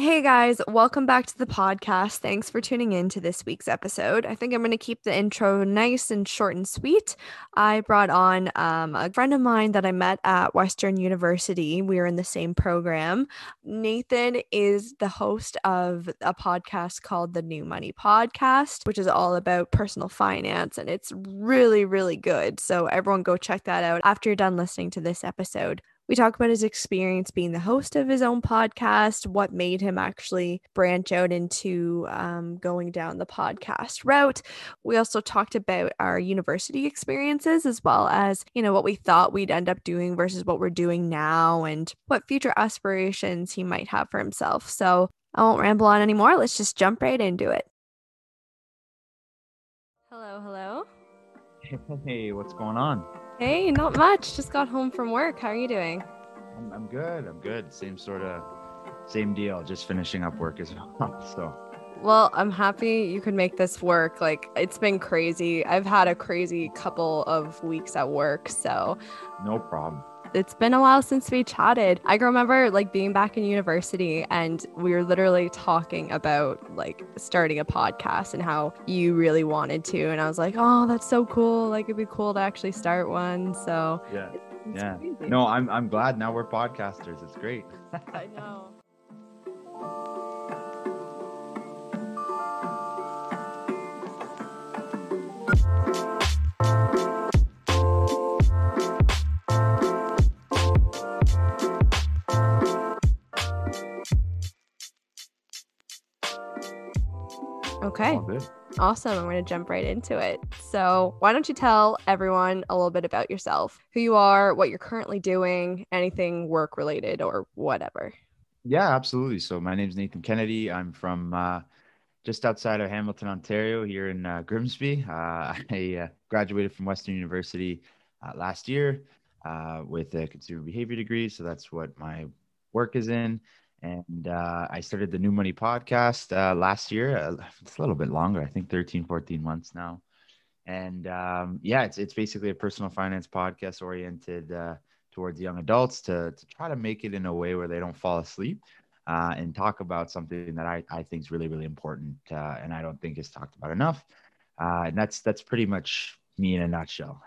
Hey guys, welcome back to the podcast. Thanks for tuning in to this week's episode. I think I'm going to keep the intro nice and short and sweet. I brought on um, a friend of mine that I met at Western University. We were in the same program. Nathan is the host of a podcast called the New Money Podcast, which is all about personal finance, and it's really, really good. So everyone go check that out after you're done listening to this episode. We talk about his experience being the host of his own podcast, what made him actually branch out into um, going down the podcast route. We also talked about our university experiences as well as, you know, what we thought we'd end up doing versus what we're doing now and what future aspirations he might have for himself. So I won't ramble on anymore. Let's just jump right into it. Hello, hello. Hey, what's going on? Hey, not much. Just got home from work. How are you doing? I'm, I'm good. I'm good. Same sort of, same deal. Just finishing up work as well. So. Well, I'm happy you could make this work. Like, it's been crazy. I've had a crazy couple of weeks at work. So, no problem it's been a while since we chatted. I remember like being back in university and we were literally talking about like starting a podcast and how you really wanted to. And I was like, oh, that's so cool. Like it'd be cool to actually start one. So yeah. yeah. Crazy. No, I'm I'm glad now we're podcasters. It's great. I know. Awesome. I'm going to jump right into it. So, why don't you tell everyone a little bit about yourself, who you are, what you're currently doing, anything work related or whatever? Yeah, absolutely. So, my name is Nathan Kennedy. I'm from uh, just outside of Hamilton, Ontario, here in uh, Grimsby. Uh, I uh, graduated from Western University uh, last year uh, with a consumer behavior degree. So, that's what my work is in and uh, I started the New Money podcast uh, last year. Uh, it's a little bit longer, I think 13, 14 months now. And um, yeah, it's it's basically a personal finance podcast oriented uh, towards young adults to to try to make it in a way where they don't fall asleep uh, and talk about something that I, I think is really really important uh, and I don't think is talked about enough. and that's that's pretty much me in a nutshell.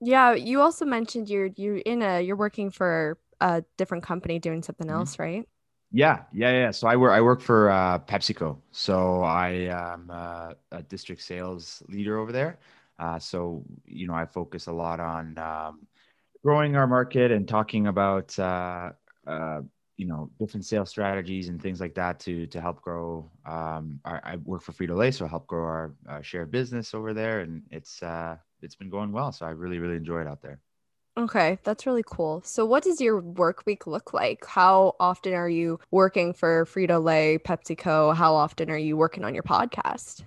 Yeah, you also mentioned you're you're in a you're working for a different company doing something mm-hmm. else, right? Yeah, yeah, yeah. So I work I work for uh, PepsiCo. So I am uh, a district sales leader over there. Uh, so you know I focus a lot on um, growing our market and talking about uh, uh, you know different sales strategies and things like that to to help grow. Um, I work for Frito Lay, so help grow our, our share of business over there, and it's uh, it's been going well. So I really really enjoy it out there. Okay, that's really cool. So, what does your work week look like? How often are you working for Frito Lay, PepsiCo? How often are you working on your podcast?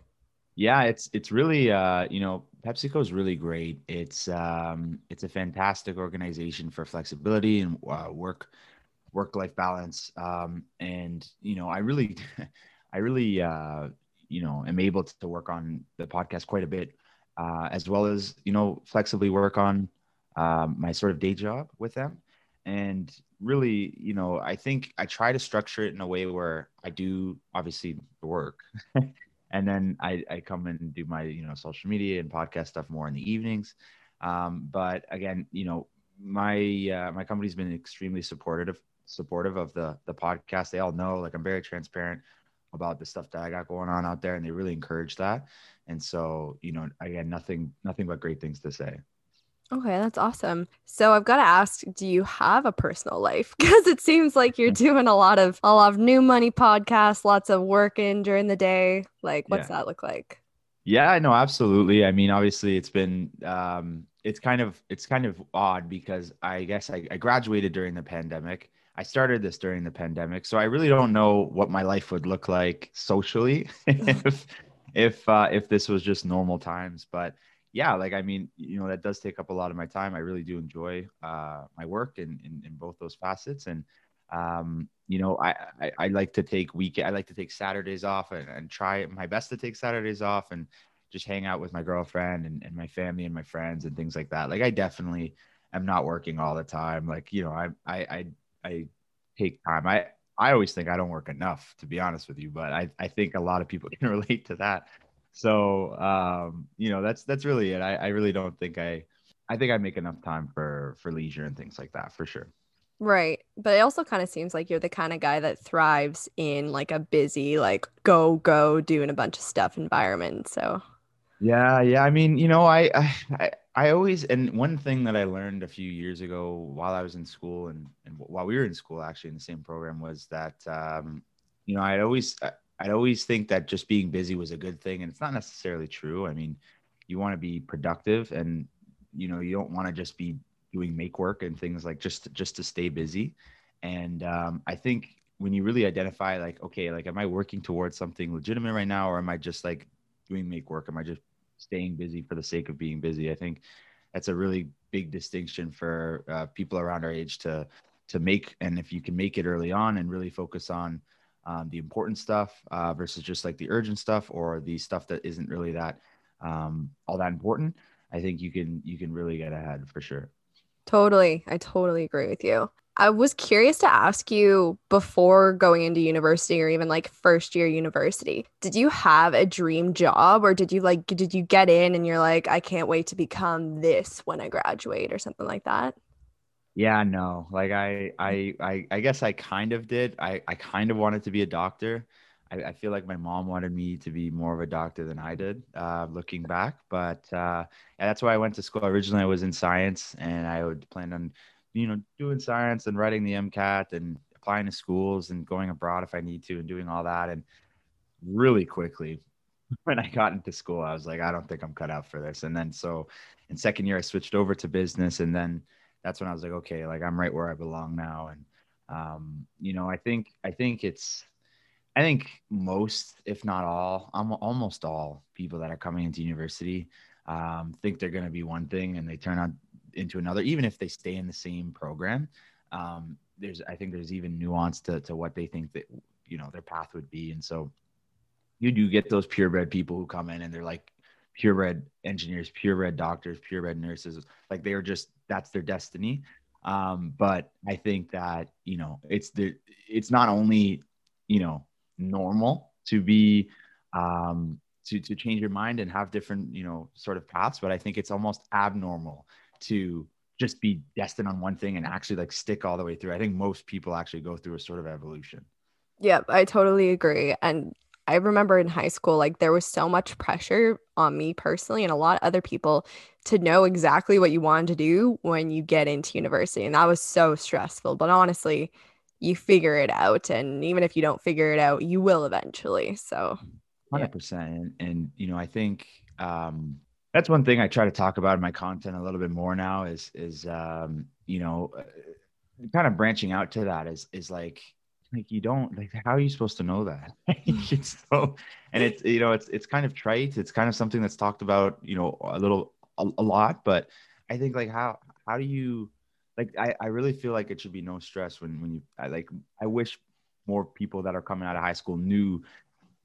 Yeah, it's it's really uh, you know PepsiCo is really great. It's um, it's a fantastic organization for flexibility and uh, work work life balance. Um, and you know, I really, I really uh, you know am able to work on the podcast quite a bit, uh, as well as you know flexibly work on um, my sort of day job with them. And really, you know, I think I try to structure it in a way where I do obviously the work. and then I, I come and do my, you know, social media and podcast stuff more in the evenings. Um, but again, you know, my uh, my company's been extremely supportive supportive of the the podcast. They all know like I'm very transparent about the stuff that I got going on out there, and they really encourage that. And so, you know, again, nothing nothing but great things to say. Okay, that's awesome. So I've got to ask, do you have a personal life? Because it seems like you're doing a lot of a lot of new money podcasts, lots of working during the day. Like, what's yeah. that look like? Yeah, no, absolutely. I mean, obviously, it's been um, it's kind of it's kind of odd because I guess I, I graduated during the pandemic. I started this during the pandemic, so I really don't know what my life would look like socially if if uh, if this was just normal times. But yeah, like I mean, you know, that does take up a lot of my time. I really do enjoy uh, my work in, in, in both those facets, and um, you know, I, I, I like to take week I like to take Saturdays off and, and try my best to take Saturdays off and just hang out with my girlfriend and, and my family and my friends and things like that. Like I definitely am not working all the time. Like you know, I I I, I take time. I I always think I don't work enough, to be honest with you, but I, I think a lot of people can relate to that. So, um, you know, that's, that's really it. I, I really don't think I, I think I make enough time for, for leisure and things like that for sure. Right. But it also kind of seems like you're the kind of guy that thrives in like a busy, like go, go, doing a bunch of stuff environment. So, yeah. Yeah. I mean, you know, I, I, I always, and one thing that I learned a few years ago while I was in school and, and while we were in school, actually in the same program was that, um, you know, I'd always, I'd always think that just being busy was a good thing. And it's not necessarily true. I mean, you want to be productive and, you know, you don't want to just be doing make work and things like just just to stay busy and um, i think when you really identify like okay like am i working towards something legitimate right now or am i just like doing make work am i just staying busy for the sake of being busy i think that's a really big distinction for uh, people around our age to to make and if you can make it early on and really focus on um, the important stuff uh, versus just like the urgent stuff or the stuff that isn't really that um, all that important i think you can you can really get ahead for sure Totally. I totally agree with you. I was curious to ask you before going into university or even like first year university, did you have a dream job or did you like, did you get in and you're like, I can't wait to become this when I graduate or something like that? Yeah, no, like I, I, I, I guess I kind of did. I, I kind of wanted to be a doctor. I, I, feel like my mom wanted me to be more of a doctor than I did, uh, looking back. But uh, yeah, that's why I went to school. Originally, I was in science, and I would plan on, you know, doing science and writing the MCAT and applying to schools and going abroad if I need to and doing all that. And really quickly, when I got into school, I was like, I don't think I'm cut out for this. And then so in second year, I switched over to business, and then that's when I was like, okay, like I'm right where I belong now. And um, you know, I think I think it's I think most, if not all, almost all people that are coming into university um, think they're going to be one thing and they turn out into another, even if they stay in the same program. Um, there's, I think there's even nuance to, to what they think that, you know, their path would be. And so you do get those purebred people who come in and they're like purebred engineers, purebred doctors, purebred nurses. Like they are just, that's their destiny. Um, but I think that, you know, it's the, it's not only, you know, normal to be um, to to change your mind and have different you know sort of paths but i think it's almost abnormal to just be destined on one thing and actually like stick all the way through i think most people actually go through a sort of evolution yeah i totally agree and i remember in high school like there was so much pressure on me personally and a lot of other people to know exactly what you wanted to do when you get into university and that was so stressful but honestly you figure it out and even if you don't figure it out you will eventually so 100% yeah. and, and you know i think um that's one thing i try to talk about in my content a little bit more now is is um you know uh, kind of branching out to that is is like like you don't like how are you supposed to know that? Hmm. It's so and it's you know it's it's kind of trite. It's kind of something that's talked about you know a little a, a lot but i think like how how do you like I, I really feel like it should be no stress when when you I like I wish more people that are coming out of high school knew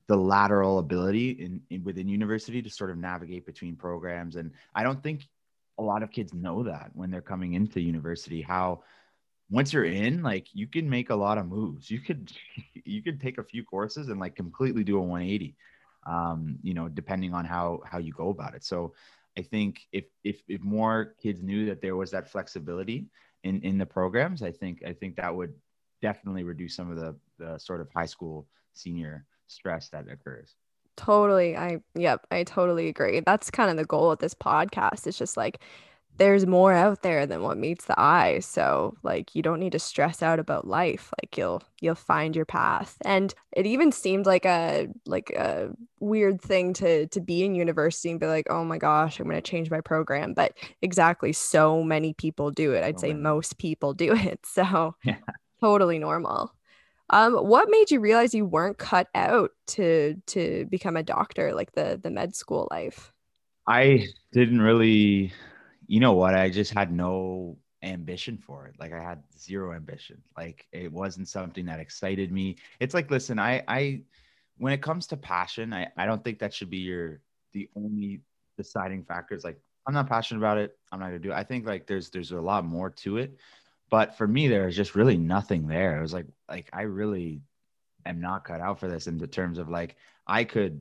the lateral ability in, in within university to sort of navigate between programs. And I don't think a lot of kids know that when they're coming into university how once you're in like you can make a lot of moves you could you could take a few courses and like completely do a 180 um you know depending on how how you go about it so I think if if if more kids knew that there was that flexibility in in the programs, I think I think that would definitely reduce some of the the sort of high school senior stress that occurs. Totally. I yep, I totally agree. That's kind of the goal of this podcast. It's just like there's more out there than what meets the eye so like you don't need to stress out about life like you'll you'll find your path. And it even seemed like a like a weird thing to to be in university and be like oh my gosh i'm going to change my program. But exactly so many people do it. I'd oh, say most people do it so yeah. totally normal. Um, what made you realize you weren't cut out to to become a doctor like the the med school life? I didn't really you know what? I just had no ambition for it. Like I had zero ambition. Like it wasn't something that excited me. It's like, listen, I, I, when it comes to passion, I, I don't think that should be your, the only deciding factor factors. Like I'm not passionate about it. I'm not gonna do it. I think like there's, there's a lot more to it, But for me, there was just really nothing there. It was like, like I really am not cut out for this in the terms of like I could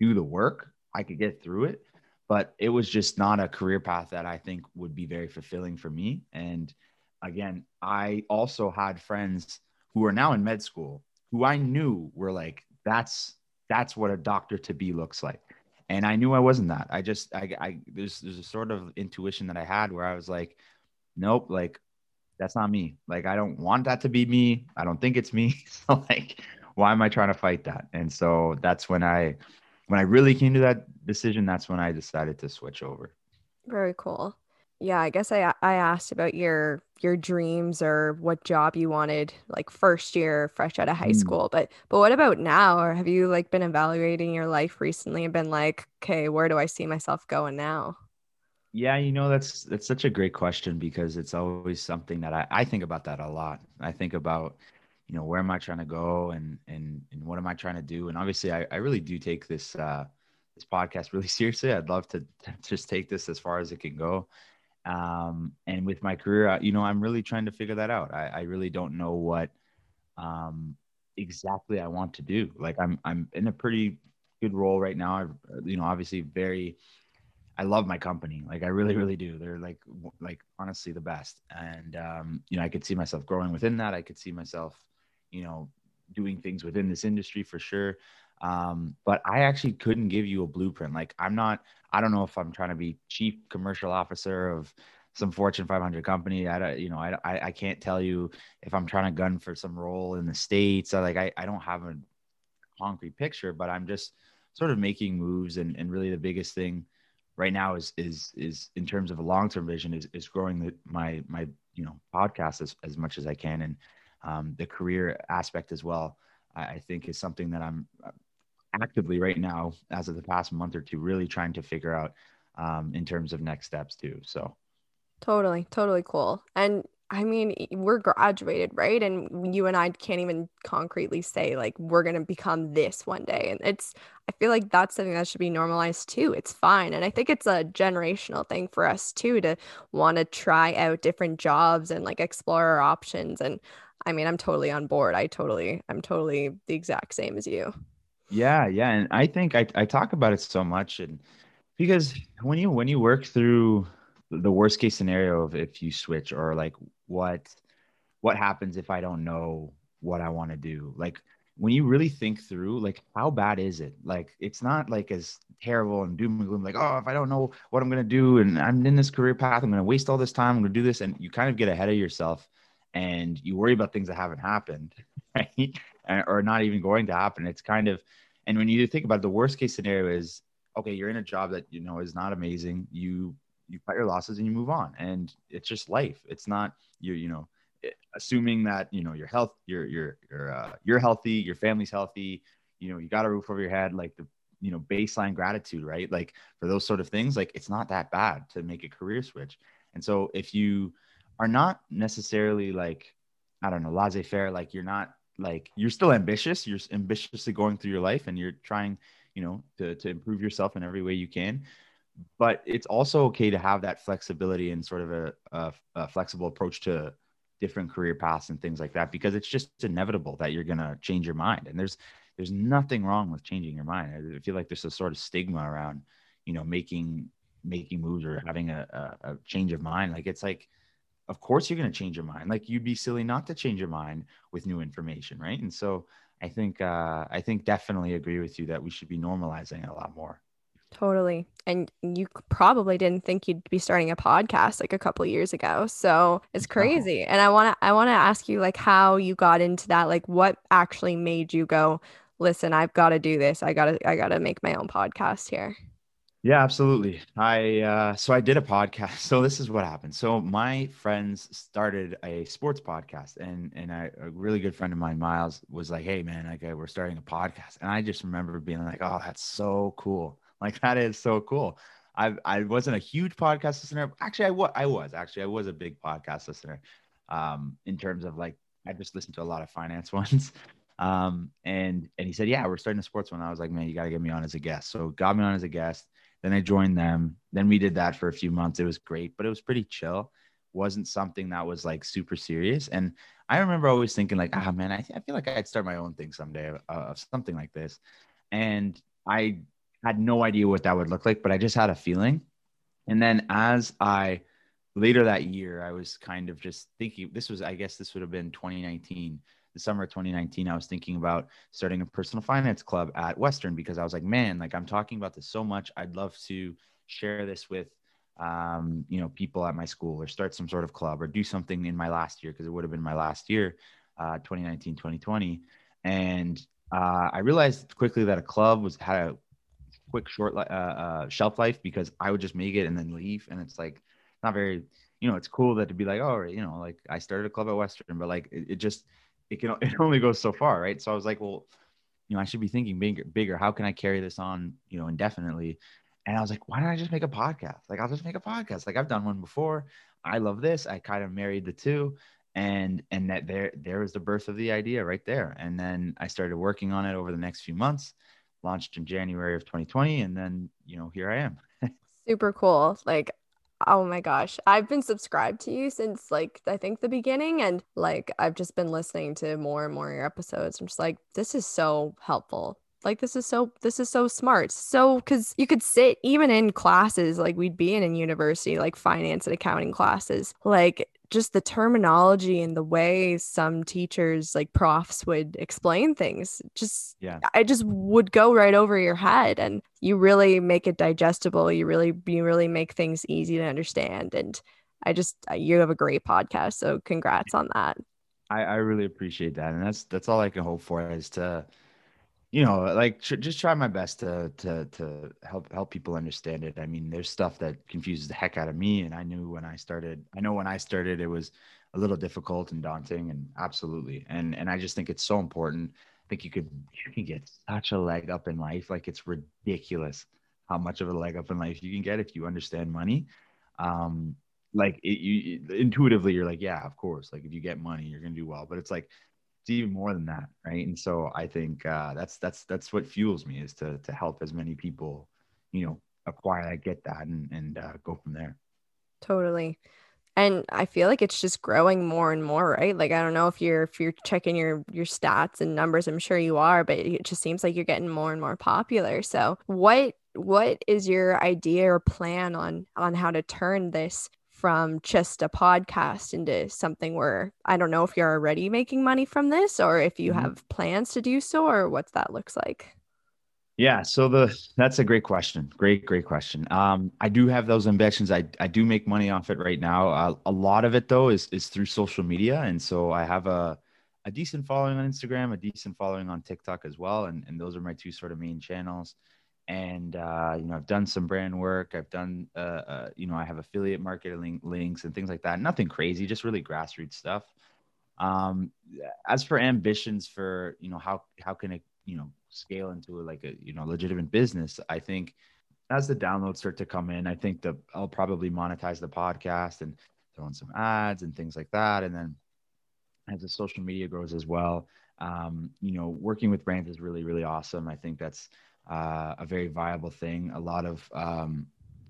do the work, I could get through it, but it was just not a career path that I think would be very fulfilling for me. And again, I also had friends who are now in med school who I knew were like, that's that's what a doctor to be looks like. And I knew I wasn't that. I just I, I there's there's a sort of intuition that I had where I was like, nope, like that's not me. Like I don't want that to be me. I don't think it's me. So like why am I trying to fight that? And so that's when I when I really came to that decision, that's when I decided to switch over. Very cool. Yeah, I guess I I asked about your your dreams or what job you wanted like first year fresh out of high mm. school. But but what about now? Or have you like been evaluating your life recently and been like, okay, where do I see myself going now? Yeah, you know, that's that's such a great question because it's always something that I, I think about that a lot. I think about, you know, where am I trying to go and and and what am I trying to do? And obviously I, I really do take this uh this podcast really seriously. I'd love to, just take this as far as it can go. Um, and with my career, you know, I'm really trying to figure that out. I, I really don't know what um, exactly I want to do. Like I'm I'm in a pretty good role right now. I've, you know, obviously very I love my company. Like I really, really do. They're like, like honestly the best. And, um, you know, I could see myself growing within that. I could see myself, you know, doing things within this industry for sure. Um, but I actually couldn't give you a blueprint. Like I'm not, I don't know if I'm trying to be chief commercial officer of some Fortune 500 company. I don't, you know, I, I, I can't tell you if I'm trying to gun for some role in the States. So like, I, I don't have a concrete picture, but I'm just sort of making moves. And, and really the biggest thing, right now is is is in terms of a long term vision is is growing the, my my you know podcast as, as much as I can and um, the career aspect as well. I, I, think is something that I'm uh, actively right now as of the past month or two really trying to figure out um, in terms of next steps too. So totally totally cool and I mean, we're graduated, right? And you and I can't even concretely say, like, we're to become this one day. And it's, I feel like that's something that should be normalized too. It's fine. And I think it's a generational thing for us too to want to try out different jobs and like explore our options. And I mean, I'm totally on board. I totally, I'm totally the exact same as you. Yeah. Yeah. And I think I, I talk about it so much. And because when you, when you work through, the worst case scenario of if you switch or like what what happens if I don't know what I want to do? Like when you really think through, like how bad is it? Like it's not like as terrible and doom and gloom, like, oh, if I don't know what I'm gonna do and I'm in this career path, I'm gonna waste all this time, I'm gonna do this. And you kind of get ahead of yourself and you worry about things that haven't happened, right? or not even going to happen. It's kind of and when you think about it, the worst case scenario is okay, you're in a job that you know is not amazing. You you cut your losses and you move on and it's just life it's not you you know eh, assuming that you know your health your your you're uh, you're healthy your family's healthy you know you got a roof over your head like the you know baseline gratitude right like for those sort of things like it's not that bad to make a career switch and so if you are not necessarily like i don't know laissez-faire like you're not like you're still ambitious you're ambitiously going through your life and you're trying you know to, to improve yourself in every way you can. But it's also okay to have that flexibility and sort of a, a, a, flexible approach to different career paths and things like that because it's just inevitable that you're going to change your mind. And there's there's nothing wrong with changing your mind. I feel like there's a sort of stigma around you know making making moves or having a, a, a change of mind. Like it's like of course you're going to change your mind like you'd be silly not to change your mind with new information right and so i think uh, i think definitely agree with you that we should be normalizing it a lot more Totally. And you probably didn't think you'd be starting a podcast like a couple years ago. So it's crazy. And I want to I want to ask you like how you got into that, like what actually made you go, "Listen, I've got to do this. I got to I got to make my own podcast here." Yeah, absolutely. I uh so I did a podcast. So this is what happened. So my friends started a sports podcast and and I, a really good friend of mine Miles was like, "Hey man, like we're starting a podcast." And I just remember being like, "Oh, that's so cool." Like that is so cool. I I wasn't a huge podcast listener. Actually, I was. I was actually I was a big podcast listener. Um, in terms of like, I just listened to a lot of finance ones. Um, and and he said, yeah, we're starting a sports one. I was like, man, you got to get me on as a guest. So got me on as a guest. Then I joined them. Then we did that for a few months. It was great, but it was pretty chill. wasn't something that was like super serious. And I remember always thinking like, ah, man, I, th- I feel like I'd start my own thing someday of, of something like this. And I had no idea what that would look like, but I just had a feeling. And then as I later that year, I was kind of just thinking this was, I guess this would have been 2019, the summer of 2019. I was thinking about starting a personal finance club at Western because I was like, man, like I'm talking about this so much. I'd love to share this with um, you know, people at my school or start some sort of club or do something in my last year because it would have been my last year, uh, 2019, 2020. And uh, I realized quickly that a club was had a quick short uh, uh, shelf life because I would just make it and then leave, and it's like not very, you know, it's cool that to be like, oh, you know, like I started a club at Western, but like it, it just it can it only goes so far, right? So I was like, well, you know, I should be thinking bigger, bigger. How can I carry this on, you know, indefinitely? And I was like, why don't I just make a podcast? Like, I'll just make a podcast. Like, I've done one before. I love this. I kind of married the two. And and that there there was the birth of the idea right there. And then I started working on it over the next few months, launched in January of 2020, and then you know, here I am. Super cool. Like oh my gosh i've been subscribed to you since like i think the beginning and like i've just been listening to more and more of your episodes. I'm just like this is so helpful. Like this is so this is so smart. So because you could sit even in classes like we'd be in in university like finance and accounting classes like just the terminology and the way some teachers like profs would explain things just yeah. I just would go right over your head and you really make it digestible you really you really make things easy to understand and i just you have a great podcast so congrats on that. I i really appreciate that and that's that's all i can hope for is to you know like tr- just try my best to to to help help people understand it. I mean there's stuff that confuses the heck out of me and i knew when i started i know when i started it was a little difficult and daunting and absolutely and and i just think it's so important. I think you could you can get such a leg up in life like it's ridiculous how much of a leg up in life you can get if you understand money. Um like it, you intuitively you're like yeah of course like if you get money you're gonna do well but it's like even more than that right? And so i think uh, that's that's that's what fuels me is to to help as many people you know acquire that get that and and uh, go from there. Totally. And i feel like it's just growing more and more right? Like i don't know if you're if you're checking your your stats and numbers i'm sure you are but it just seems like you're getting more and more popular. So what what is your idea or plan on on how to turn this from just a podcast into something where I don't know if you're already making money from this or if you mm-hmm. have plans to do so or what that looks like. Yeah, so the that's a great question. Great, great question. Um, I do have those ambitions. I I do make money off it right now. Uh, a lot of it though is is through social media, and so I have a a decent following on Instagram, a decent following on TikTok as well, and and those are my two sort of main channels and uh, you know i've done some brand work i've done uh, uh, you know i have affiliate marketing links and things like that nothing crazy just really grassroots stuff. Um, as for ambitions for you know how how can it you know scale into like a you know legitimate business i think as the downloads start to come in i think that i'll probably monetize the podcast and throw in some ads and things like that. And then as the social media grows as well um, you know working with brands is really really awesome. I think that's uh, a very viable thing. A lot of um,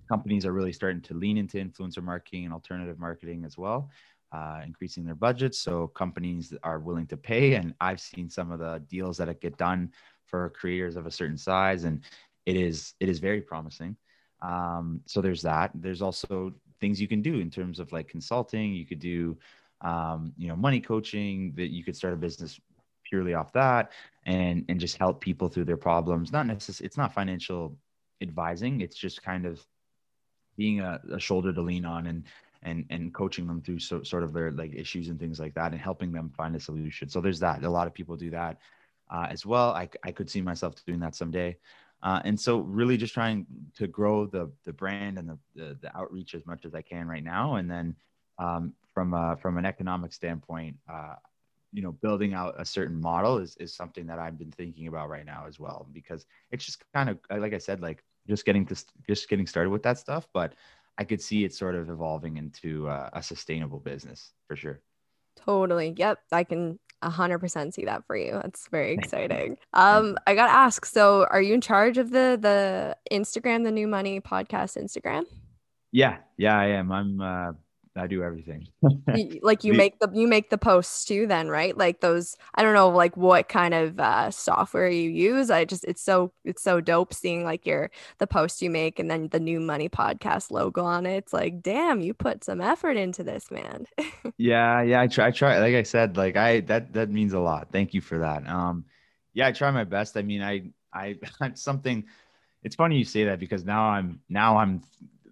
companies are really starting to lean into influencer marketing and alternative marketing as well, uh, increasing their budgets. So companies are willing to pay. And I've seen some of the deals that get done for creators of a certain size, and it is it is very promising. Um, so there's that. There's also things you can do in terms of like consulting. You could do um, you know money coaching that you could start a business purely off that and and just help people through their problems. Not necessarily it's not financial advising it's just kind of being a, a shoulder to lean on and and and coaching them through so, sort of their like issues and things like that and helping them find a solution. So there's that. A lot of people do that uh, as well. I, I could see myself doing that someday. Uh, and so really just trying to grow the the brand and the, the, the outreach as much as i can right now. And then um, from a, from an economic standpoint uh, you know building out a certain model is is something that I've been thinking about right now as well because it's just kind of like I said like just getting to just getting started with that stuff but I could see it sort of evolving into uh, a sustainable business for sure. Totally. Yep, I can 100% see that for you. That's very exciting. Um I got to ask so are you in charge of the the Instagram the new money podcast Instagram? Yeah, yeah, I am. I'm uh I do everything. like you make the you make the posts too then, right? Like those I don't know like what kind of uh, software you use. I just it's so it's so dope seeing like your the post you make and then the new money podcast logo on it. It's like, damn, you put some effort into this, man. yeah, yeah, I try I try like I said, like I that that means a lot. Thank you for that. Um yeah, I try my best. I mean, I I something it's funny you say that because now I'm now I'm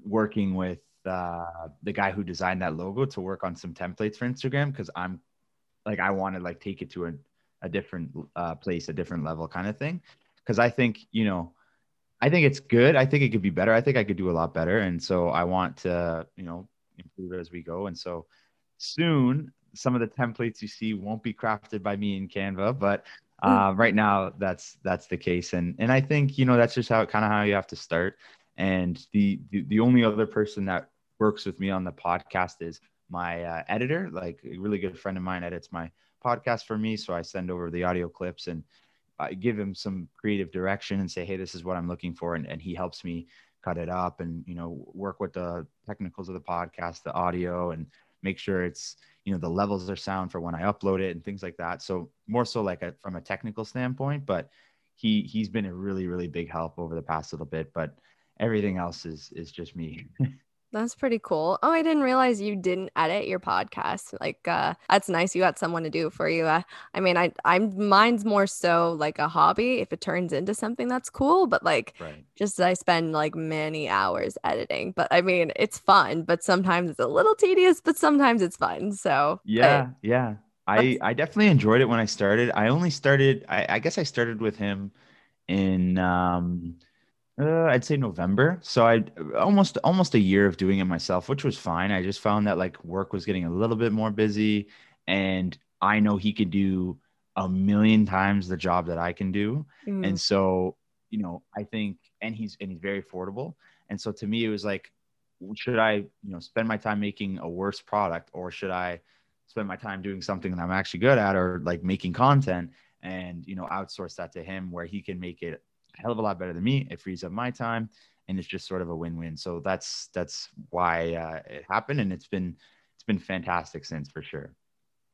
working with uh, the guy who designed that logo to work on some templates for Instagram because I'm like I want to like take it to a, a different uh, place, a different level kind of thing. Because I think you know, I think it's good. I think it could be better. I think I could do a lot better, and so I want to you know improve it as we go. And so soon, some of the templates you see won't be crafted by me in Canva, but hmm. uh, right now that's that's the case. And and I think you know that's just how kind of how you have to start. And the, the the only other person that works with me on the podcast is my uh, editor, like a really good friend of mine edits my podcast for me. So I send over the audio clips and I give him some creative direction and say, Hey, this is what I'm looking for. And, and he helps me cut it up and, you know, work with the technicals of the podcast, the audio and make sure it's, you know, the levels are sound for when I upload it and things like that. So more so like a, from a technical standpoint, but he, he's been a really, really big help over the past little bit, but everything else is, is just me. That's pretty cool. Oh, I didn't realize you didn't edit your podcast. Like, uh, that's nice. You got someone to do it for you. Uh, I mean, I, I'm mine's more so like a hobby. If it turns into something that's cool, but like, right. just I spend like many hours editing. But I mean, it's fun. But sometimes it's a little tedious. But sometimes it's fun. So yeah, yeah. I I definitely enjoyed it when I started. I only started. I, I guess I started with him in um uh, I'd say November. So I almost almost a year of doing it myself, which was fine. I just found that like work was getting a little bit more busy, and I know he could do a million times the job that I can do, mm. and so you know I think, and he's and he's very affordable, and so to me it was like, should I you know spend my time making a worse product, or should I spend my time doing something that I'm actually good at, or like making content, and you know outsource that to him where he can make it hell of a lot better than me. It frees up my time, and it's just sort of a win-win. So that's that's why uh, it happened, and it's been it's been fantastic since for sure.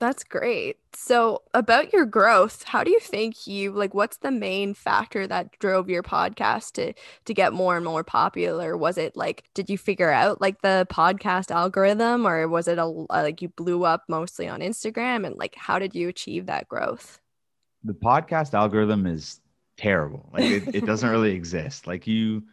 That's great. So, about your growth, how do you think you like what's the main factor that drove your podcast to to get more and more popular? Was it like did you figure out like the podcast algorithm or was it a like you blew up mostly on Instagram and like how did you achieve that growth? The podcast algorithm is terrible. Like it, it doesn't really exist. Like you,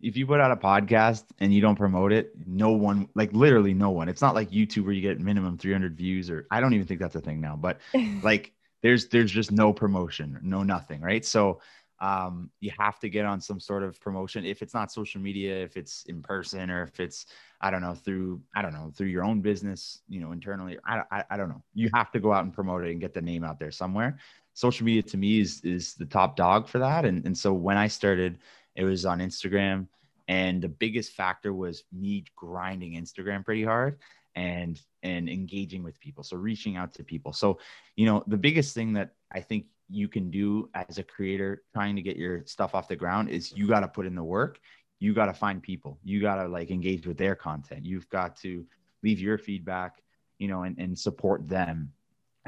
if you put out a podcast and you don't promote it, no one, like literally no one. It's not like YouTube where you get minimum 300 views, or I don't even think that's a thing now. But like there's there's just no promotion, no nothing, right? So um, you have to get on some sort of promotion. If it's not social media, if it's in person, or if it's I don't know through I don't know through your own business, you know, internally. I I, I don't know. You have to go out and promote it and get the name out there somewhere social media to me is is the top dog for that. And and so when I started, it was on Instagram, and the biggest factor was me grinding Instagram pretty hard and and engaging with people. So reaching out to people. So you know the biggest thing that I think you can do as a creator trying to get your stuff off the ground is you got to put in the work you got to find people you got to like engage with their content you've got to leave your feedback you know and, and support them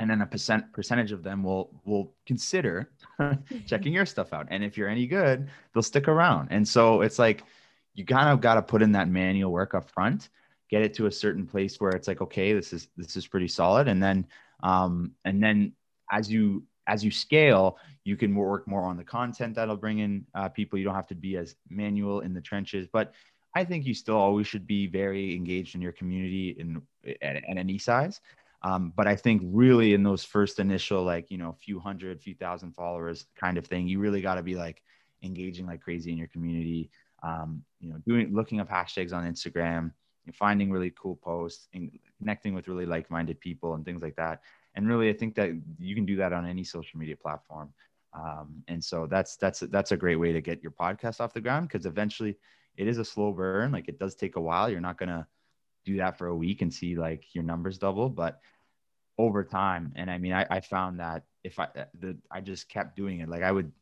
and then a percent percentage of them will will consider checking your stuff out. And if you're any good they'll stick around. And so it's like you kind of got to put in that manual work up front get it to a certain place where it's like okay this is this is pretty solid. And then um and then as you as you scale you can work more on the content that'll bring in uh, people. You don't have to be as manual in the trenches but i think you still always should be very engaged in your community in at, at any size um, but I think really in those first initial, like, you know, a few hundred, few thousand followers kind of thing, you really got to be like engaging like crazy in your community. Um, you know, doing, looking up hashtags on Instagram, finding really cool posts and connecting with really like-minded people and things like that. And really, I think that you can do that on any social media platform. Um, and so that's, that's, that's a great way to get your podcast off the ground because eventually it is a slow burn. Like it does take a while. You're not going to, do that for a week and see like your numbers double but over time and i mean i, I found that if i uh, the, i just kept doing it like i would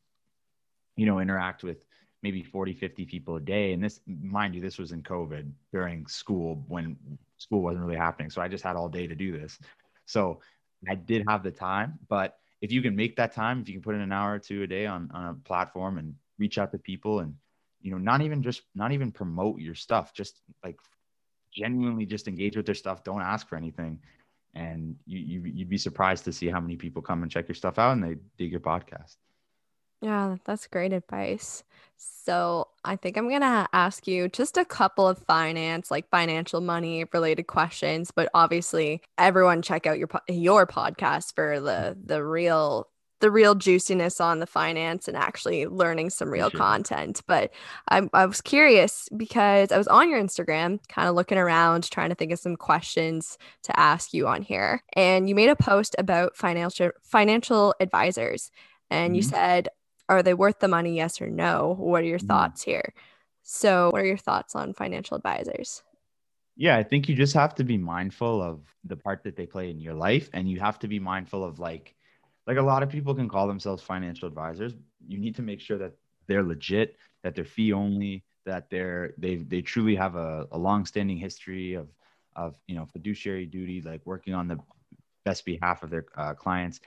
you know interact with maybe 40 50 people a day and this mind you this was in covid during school when school wasn't really happening. So I just had all day to do this. So I did have the time, but if you can make that time, if you can put in an hour or two a day on, on a platform and reach out to people and, you know, not even just, not even promote your stuff, just like genuinely just engage with their stuff. Don't ask for anything. And you, you, you'd be surprised to see how many people come and check your stuff out and they dig your podcast. Yeah, that's great advice. So, I think I'm to ask you just a couple of finance, like financial money related questions, but obviously everyone check out your your podcast for the the real the real juiciness on the finance and actually learning some real sure. content. But I, I was curious because I was on your Instagram, kind of looking around, trying to think of some questions to ask you on here. And you made a post about financial financial advisors. And mm-hmm. you said, are they worth the money? Yes or no? What are your mm. thoughts here? So, what are your thoughts on financial advisors? Yeah, I think you just have to be mindful of the part that they play in your life, and you have to be mindful of like, like a lot of people can call themselves financial advisors. You need to make sure that they're legit, that they're fee only, that they're they they truly have a, a long-standing history of of you know fiduciary duty, like working on the best behalf of their uh, clients.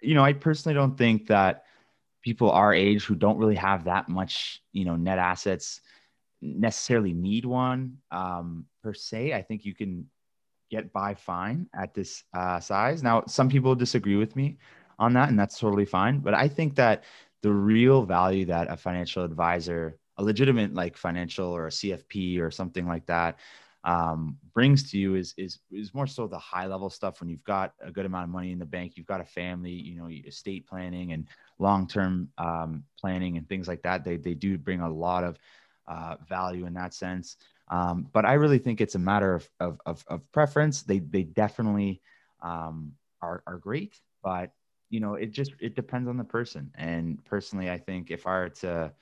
You know, I personally don't think that people our age who don't really have that much, you know, net assets necessarily need one um, per se. I think you can get by fine at this uh, size. Now, some people disagree with me on that, and that's totally fine. But I think that the real value that a financial advisor, a legitimate like financial or a CFP or something like that, um, brings to you is is is more so the high level stuff when you've got a good amount of money in the bank, you've got a family, you know, estate planning and long term um, planning and things like that. They they do bring a lot of uh, value in that sense. Um, but I really think it's a matter of of, of, of preference. They they definitely um, are are great, but you know it just it depends on the person. And personally, I think if I were to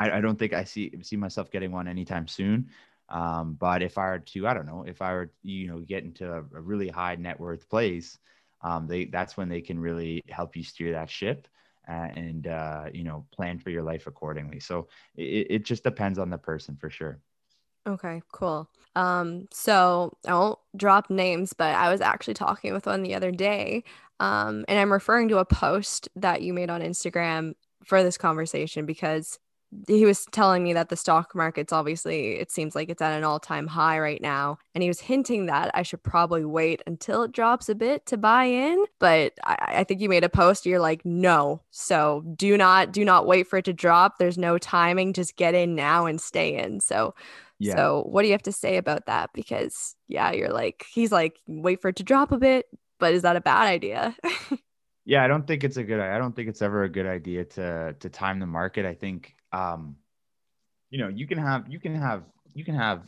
I, I don't think I see see myself getting one anytime soon. Um, but if I were to, I don't know, if I were, you know, get into a, a really high net worth place, um, they that's when they can really help you steer that ship uh, and uh, you know plan for your life accordingly. So it, it just depends on the person for sure. Okay, cool. Um, so I won't drop names, but I was actually talking with one the other day, um, and I'm referring to a post that you made on Instagram for this conversation because he was telling me that the stock market's obviously it seems like it's at an all-time high right now. And he was hinting that i should probably wait until it drops a bit to buy in. But I, I, think you made a post you're like no. So do not do not wait for it to drop. There's no timing. Just get in now and stay in. So yeah. so what do you have to say about that? Because yeah you're like he's like wait for it to drop a bit but is that a bad idea? Yeah i don't think it's a good i don't think it's ever a good idea to to time the market. I think um, you know, you can have you can have you can have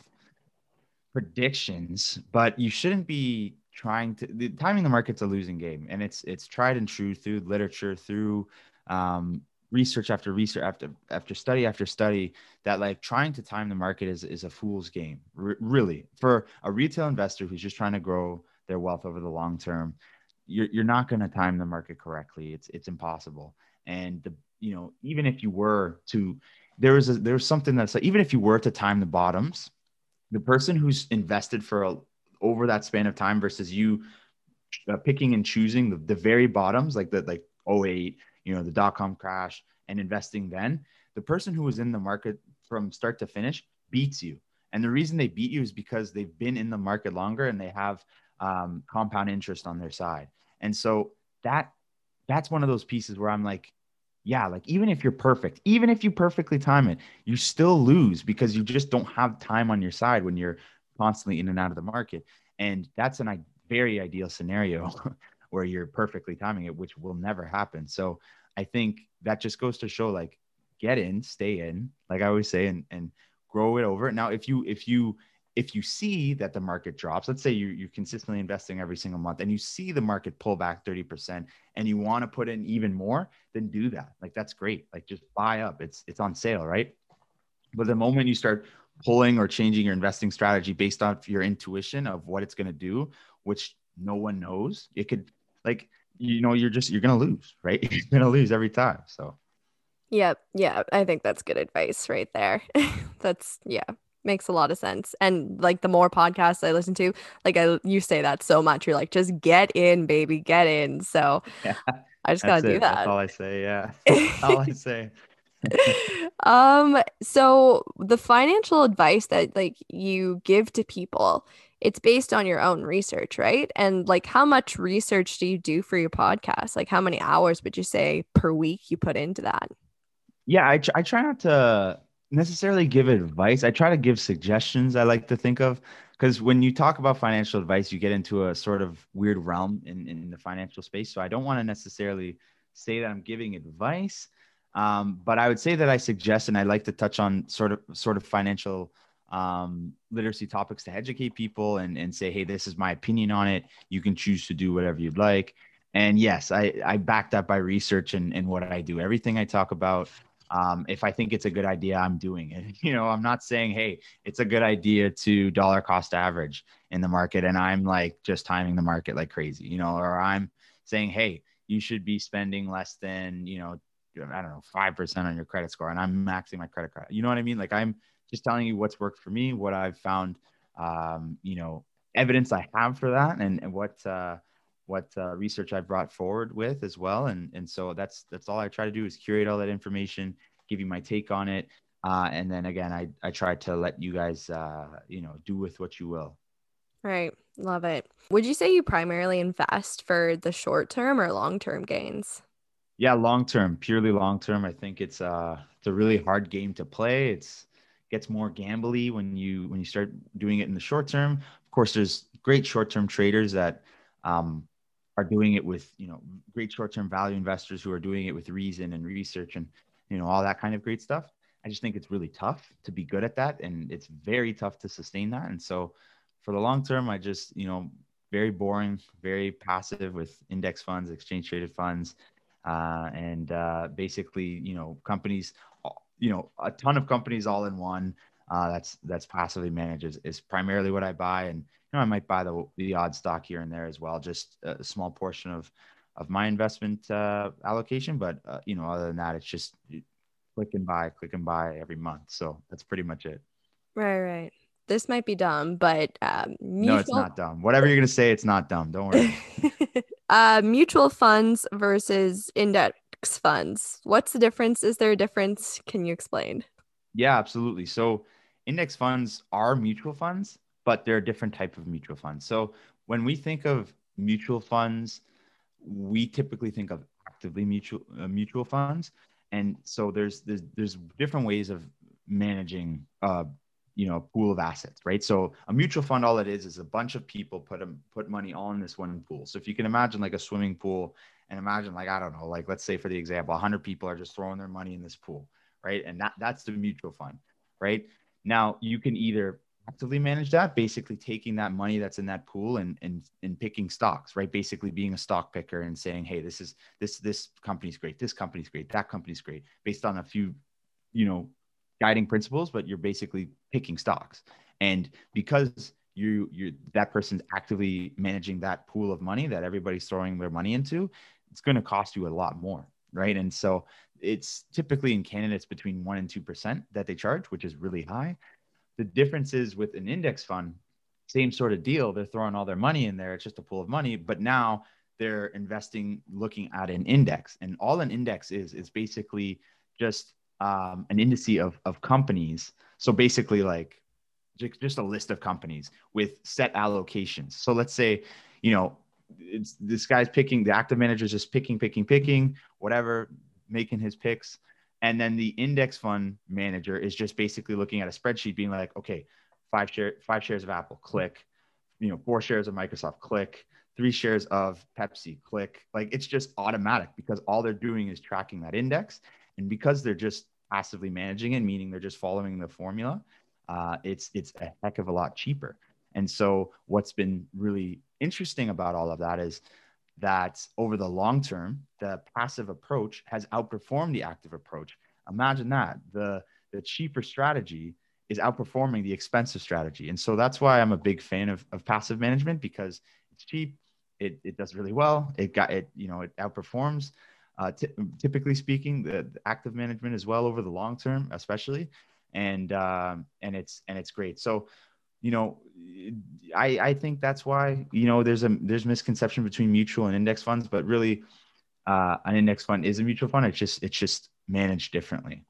predictions, but you shouldn't be trying to the timing the market's a losing game and it's it's tried and true through literature through um, research after research after after study after study that like trying to time the market is is a fool's game R- really. For a retail investor who's just trying to grow their wealth over the long term you're, you're not going to time the market correctly it's it's impossible and the you know, even if you were to, there is a, there's something that's like, even if you were to time the bottoms, the person who's invested for a, over that span of time versus you uh, picking and choosing the, the very bottoms, like the like 08, you know, the dot com crash and investing then, the person who was in the market from start to finish beats you. And the reason they beat you is because they've been in the market longer and they have um, compound interest on their side. And so that that's one of those pieces where I'm like, yeah, like even if you're perfect, even if you perfectly time it, you still lose because you just don't have time on your side when you're constantly in and out of the market. And that's a very ideal scenario where you're perfectly timing it, which will never happen. So I think that just goes to show like get in, stay in, like I always say, and and grow it over. Now, if you if you if you see that the market drops, let's say you, you're consistently investing every single month and you see the market pull back 30% and you want to put in even more, then do that. Like that's great. Like just buy up. It's it's on sale, right? But the moment you start pulling or changing your investing strategy based off your intuition of what it's going to do, which no one knows, it could like you know you're just you're going to lose, right? You're going to lose every time. So Yep. Yeah. I think that's good advice right there. that's, yeah, makes a lot of sense. And like the more podcasts I listen to, like I you say that so much. You're like, just get in, baby, get in. So yeah, I just gotta do that. That's all I say. Yeah. All I say. um, so the financial advice that like you give to people, it's based on your own research, right? And like how much research do you do for your podcast? Like how many hours would you say per week you put into that? Yeah, I, I try not to necessarily give advice. I try to give suggestions. I like to think of because when you talk about financial advice, you get into a sort of weird realm in, in the financial space. So I don't want to necessarily say that I'm giving advice, um, but I would say that I suggest and I like to touch on sort of sort of financial um, literacy topics to educate people and, and say, hey, this is my opinion on it. You can choose to do whatever you'd like. And yes, I, I back that by research and, and what I do. Everything I talk about um, if I think it's a good idea, I'm doing it. You know, I'm not saying, hey, it's a good idea to dollar cost average in the market, and I'm like just timing the market like crazy, you know, or I'm saying, hey, you should be spending less than, you know, I don't know, five percent on your credit score, and I'm maxing my credit card. You know what I mean? Like I'm just telling you what's worked for me, what I've found, um, you know, evidence I have for that, and, and what. Uh, what uh, research I've brought forward with as well. And and so that's that's all I try to do is curate all that information, give you my take on it, uh, and then again I I try to let you guys uh, you know do with what you will. Right, love it. Would you say you primarily invest for the short term or long term gains? Yeah, long term, purely long term. I think it's uh it's a really hard game to play. It's gets more gambly when you when you start doing it in the short term. Of course, there's great short term traders that um, are doing it with you know great short-term value investors who are doing it with reason and research and you know all that kind of great stuff. I just think it's really tough to be good at that and it's very tough to sustain that. And so for the long term i just you know very boring very passive with index funds exchange traded funds uh, and uh, basically you know companies you know a ton of companies all in one uh, that's that's passively managed is, is primarily what i buy and you know, I might buy the the odd stock here and there as well, just a small portion of of my investment uh, allocation. But uh, you know, other than that, it's just click and buy, click and buy every month. So that's pretty much it. Right, right. This might be dumb, but um, mutual... no, it's not dumb. Whatever you're gonna say, it's not dumb. Don't worry. uh, mutual funds versus index funds. What's the difference? Is there a difference? Can you explain? Yeah, absolutely. So index funds are mutual funds but they're a different type of mutual funds. So when we think of mutual funds, we typically think of actively mutual uh, mutual funds, and so there's, there's there's different ways of managing uh, you know a pool of assets, right? So a mutual fund, all it is is a bunch of people put them put money all in this one pool. So if you can imagine like a swimming pool, and imagine like I don't know, like let's say for the example, 100 people are just throwing their money in this pool, right? And that that's the mutual fund, right? Now you can either actively manage that, basically taking that money that's in that pool and and and picking stocks, right? Basically being a stock picker and saying, hey, this is this this company's great, this company's great, that company's great, based on a few, you know, guiding principles, but you're basically picking stocks. And because you you that person's actively managing that pool of money that everybody's throwing their money into, it's going to cost you a lot more, right? And so it's typically in Canada it's between one and two percent that they charge, which is really high. The difference is with an index fund, same sort of deal. They're throwing all their money in there. It's just a pool of money, but now they're investing looking at an index. And all an index is, is basically just um, an indice of, of companies. So basically, like just a list of companies with set allocations. So let's say, you know, it's this guy's picking, the active manager is just picking, picking, picking, whatever, making his picks. And then the index fund manager is just basically looking at a spreadsheet, being like, okay, five share, five shares of Apple, click, you know, four shares of Microsoft, click, three shares of Pepsi, click. Like it's just automatic because all they're doing is tracking that index. And because they're just passively managing it, meaning they're just following the formula, uh, it's it's a heck of a lot cheaper. And so what's been really interesting about all of that is that over the long term, the passive approach has outperformed the active approach. Imagine that the the cheaper strategy is outperforming the expensive strategy, and so that's why I'm a big fan of, of passive management because it's cheap, it, it does really well, it got it you know it outperforms. Uh, t- typically speaking, the, the active management as well over the long term, especially, and um, and it's and it's great. So, you know, I I think that's why you know there's a there's misconception between mutual and index funds, but really, uh, an index fund is a mutual fund. It's just it's just managed differently.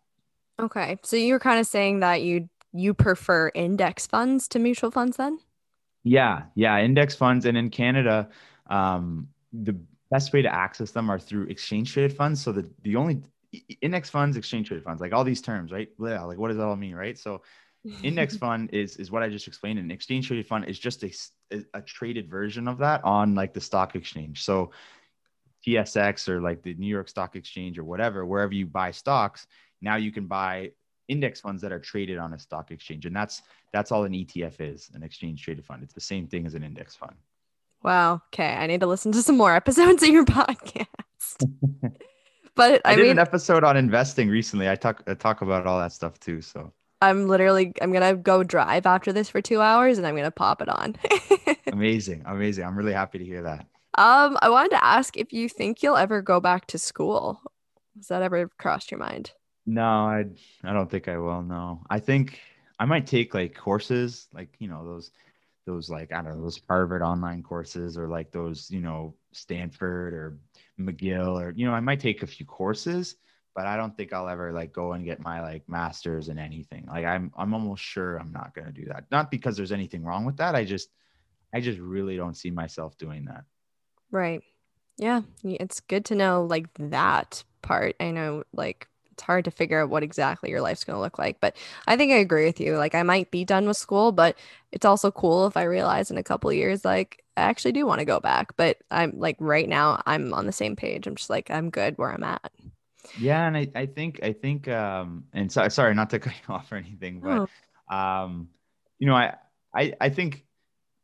Okay, so you're kind of saying that you you prefer index funds to mutual funds then? Yeah, yeah, index funds, and in Canada, um, the best way to access them are through exchange traded funds. So the the only index funds, exchange traded funds, like all these terms, right? Yeah, like what does that all mean, right? So index fund is is what I just explained. An exchange traded fund is just a, a traded version of that on like the stock exchange. So TSX or like the New York Stock Exchange or whatever, wherever you buy stocks, now you can buy index funds that are traded on a stock exchange, and that's that's all an ETF is, an exchange traded fund. It's the same thing as an index fund. Wow. Okay, I need to listen to some more episodes of your podcast. but I, I, did mean, an episode on investing recently. I talk I talk about all that stuff too. So I'm literally I'm gonna go drive after this for two hours, and I'm gonna pop it on. amazing, amazing. I'm really happy to hear that. Um, I wanted to ask if you think you'll ever go back to school. Has that ever crossed your mind? No, I I don't think I will. No, I think I might take like courses, like you know those those like I don't know those Harvard online courses or like those you know Stanford or McGill or you know I might take a few courses, but I don't think I'll ever like go and get my like masters in anything. Like I'm I'm almost sure I'm not gonna do that. Not because there's anything wrong with that. I just I just really don't see myself doing that. Right. Yeah, it's good to know like that part. I know like it's hard to figure out what exactly your life's going to look like. But I think I agree with you. Like I might be done with school, but it's also cool if I realize in a couple years like I actually do want to go back. But I'm like right now I'm on the same page. I'm just like I'm good where I'm at. Yeah, and I, I think I think um and so, sorry not to cut you off or anything, but oh. um you know I I I think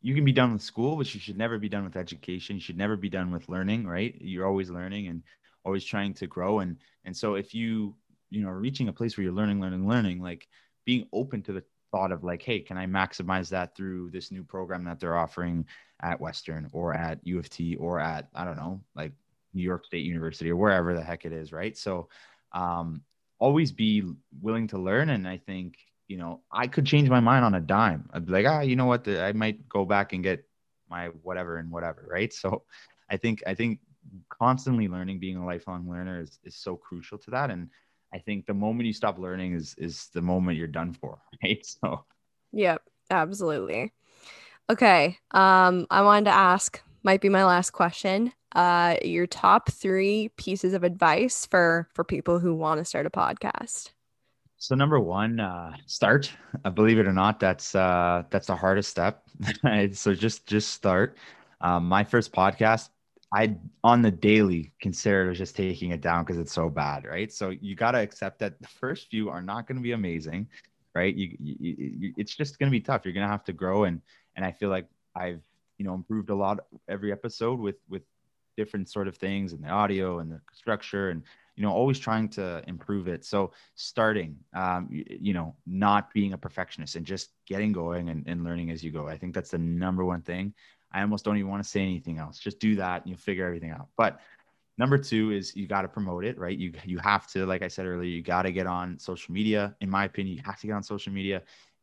you can be done with school, but you should never be done with education. You should never be done with learning, right? You're always learning and always trying to grow. And and so if you you know reaching a place where you're learning, learning, learning, like being open to the thought of like, hey, can I maximize that through this new program that they're offering at Western or at U of T or at I don't know, like New York State University or wherever the heck it is, right? So um, always be willing to learn. And I think you know, I could change my mind on a dime. I'd be like, ah, you know what? I might go back and get my whatever and whatever. Right. So I think, I think constantly learning, being a lifelong learner is, is so crucial to that. And I think the moment you stop learning is, is the moment you're done for. Right. So, yep, absolutely. Okay. Um, I wanted to ask, might be my last question. Uh, your top three pieces of advice for for people who want to start a podcast. So number one, uh, start. Uh, believe it or not, that's uh, that's the hardest step. so just just start. Um, my first podcast, I on the daily considered just taking it down because it's so bad, right? So you got to accept that the first few are not going to be amazing, right? You, you, you it's just going to be tough. You're going to have to grow, and and I feel like I've you know improved a lot every episode with with different sort of things and the audio and the structure and you know always trying to improve it. So starting um, you, you, know not being a perfectionist and just getting going and, and learning as you go i think that's the number one thing. I almost don't even want to say anything else. Just do that and you'll figure everything out. But number two is you got to promote it right? You you have to like i said earlier you got to get on social media. In my opinion you have to get on social media.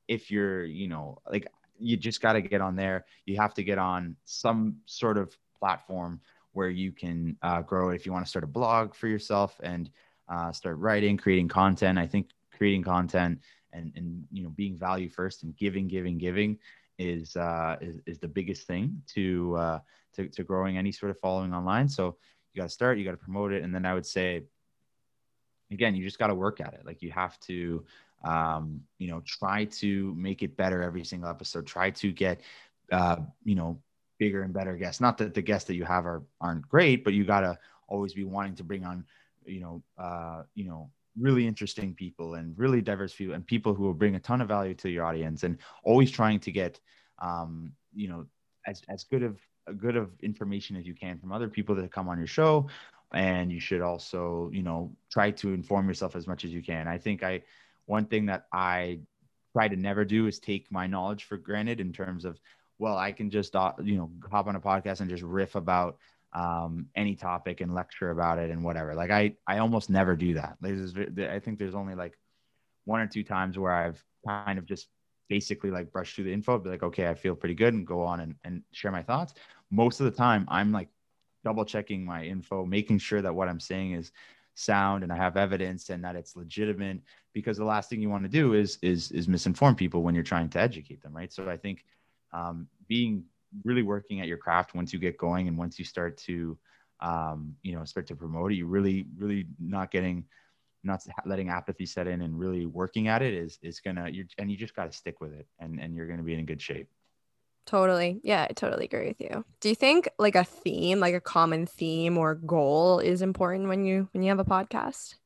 If you're you know like you just got to get on there. You have to get on some sort of platform where you can uh, grow if you want to start a blog for yourself and uh, start writing, creating content. I think creating content and, and you know being value first and giving, giving, giving is uh, is, is the biggest thing to, uh, to to growing any sort of following online. So you got to start, you got to promote it, and then I would say, again, you just got to work at it. Like you have to um, you know try to make it better every single episode. Try to get uh, you know bigger and better guests. Not that the guests that you have are aren't great, but you gotta always be wanting to bring on, you know, uh, you know, really interesting people and really diverse people and people who will bring a ton of value to your audience and always trying to get, um, you know, as as good of good of information as you can from other people that come on your show. And you should also, you know, try to inform yourself as much as you can. I think I, one thing that I try to never do is take my knowledge for granted in terms of well, I can just uh, you know hop on a podcast and just riff about um, any topic and lecture about it and whatever. Like I I almost never do that. There's I think there's only like one or two times where I've kind of just basically like brush through the info, be like, okay, I feel pretty good and go on and, and share my thoughts. Most of the time, I'm like double checking my info, making sure that what I'm saying is sound and I have evidence and that it's legitimate because the last thing you want to do is is is misinform people when you're trying to educate them, right? So I think um, being really working at your craft once you get going and once you start to um, you know start to promote it, you really really not getting not letting apathy set in and really working at it is is gonna You're and you just got to stick with it and and you're gonna be in good shape. Totally. Yeah i totally agree with you. Do you think like a theme like a common theme or goal is important when you when you have a podcast?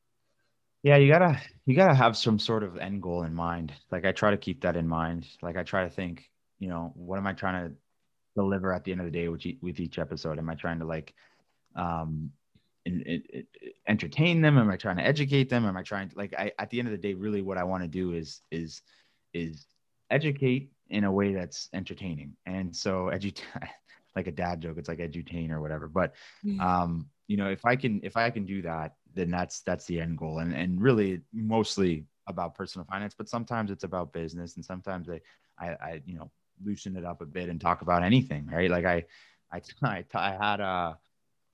Yeah you gotta you gotta have some sort of end goal in mind. Like i try to keep that in mind. Like i try to think you know what am i trying to deliver at the end of the day with, with each episode am i trying to like um in, in, in, entertain them? Am I trying to educate them? Am I trying to like I at the end of the day, really what I want to do is is is educate in a way that's entertaining. And so edu like a dad joke, it's like edutain or whatever. But mm-hmm. um, you know, if I can if I can do that, then that's that's the end goal. And and really mostly about personal finance, but sometimes it's about business and sometimes I I, I you know loosen it up a bit and talk about anything, right? Like I I I, I had a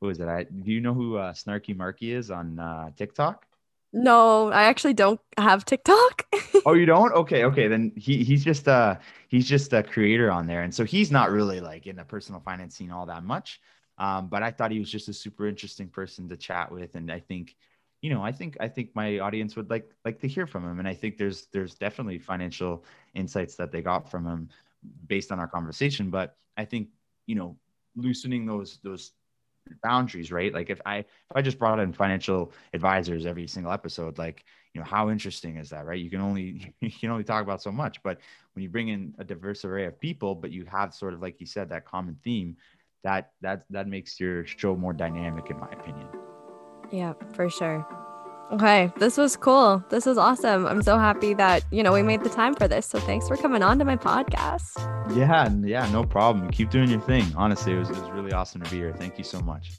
who is it? I do you know who uh, Snarky Marky is on uh, TikTok? No, I actually don't have TikTok. oh, you don't? Okay, okay. Then he he's just a he's just a creator on there, and so he's not really like in the personal finance scene all that much. Um, but I thought he was just a super interesting person to chat with, and I think, you know, I think I think my audience would like like to hear from him, and I think there's there's definitely financial insights that they got from him based on our conversation. But I think you know loosening those those boundaries, right? Like if I if I just brought in financial advisors every single episode, like you know how interesting is that, right? You can only you can only talk about so much, but when you bring in a diverse array of people, but you have sort of like you said that common theme, that that that makes your show more dynamic, in my opinion. Yeah, for sure. Okay, this was cool. This was awesome. I'm so happy that, you know, we made the time for this. So thanks for coming on to my podcast. Yeah, yeah, no problem. Keep doing your thing. Honestly, it was, it was really awesome to be here. Thank you so much.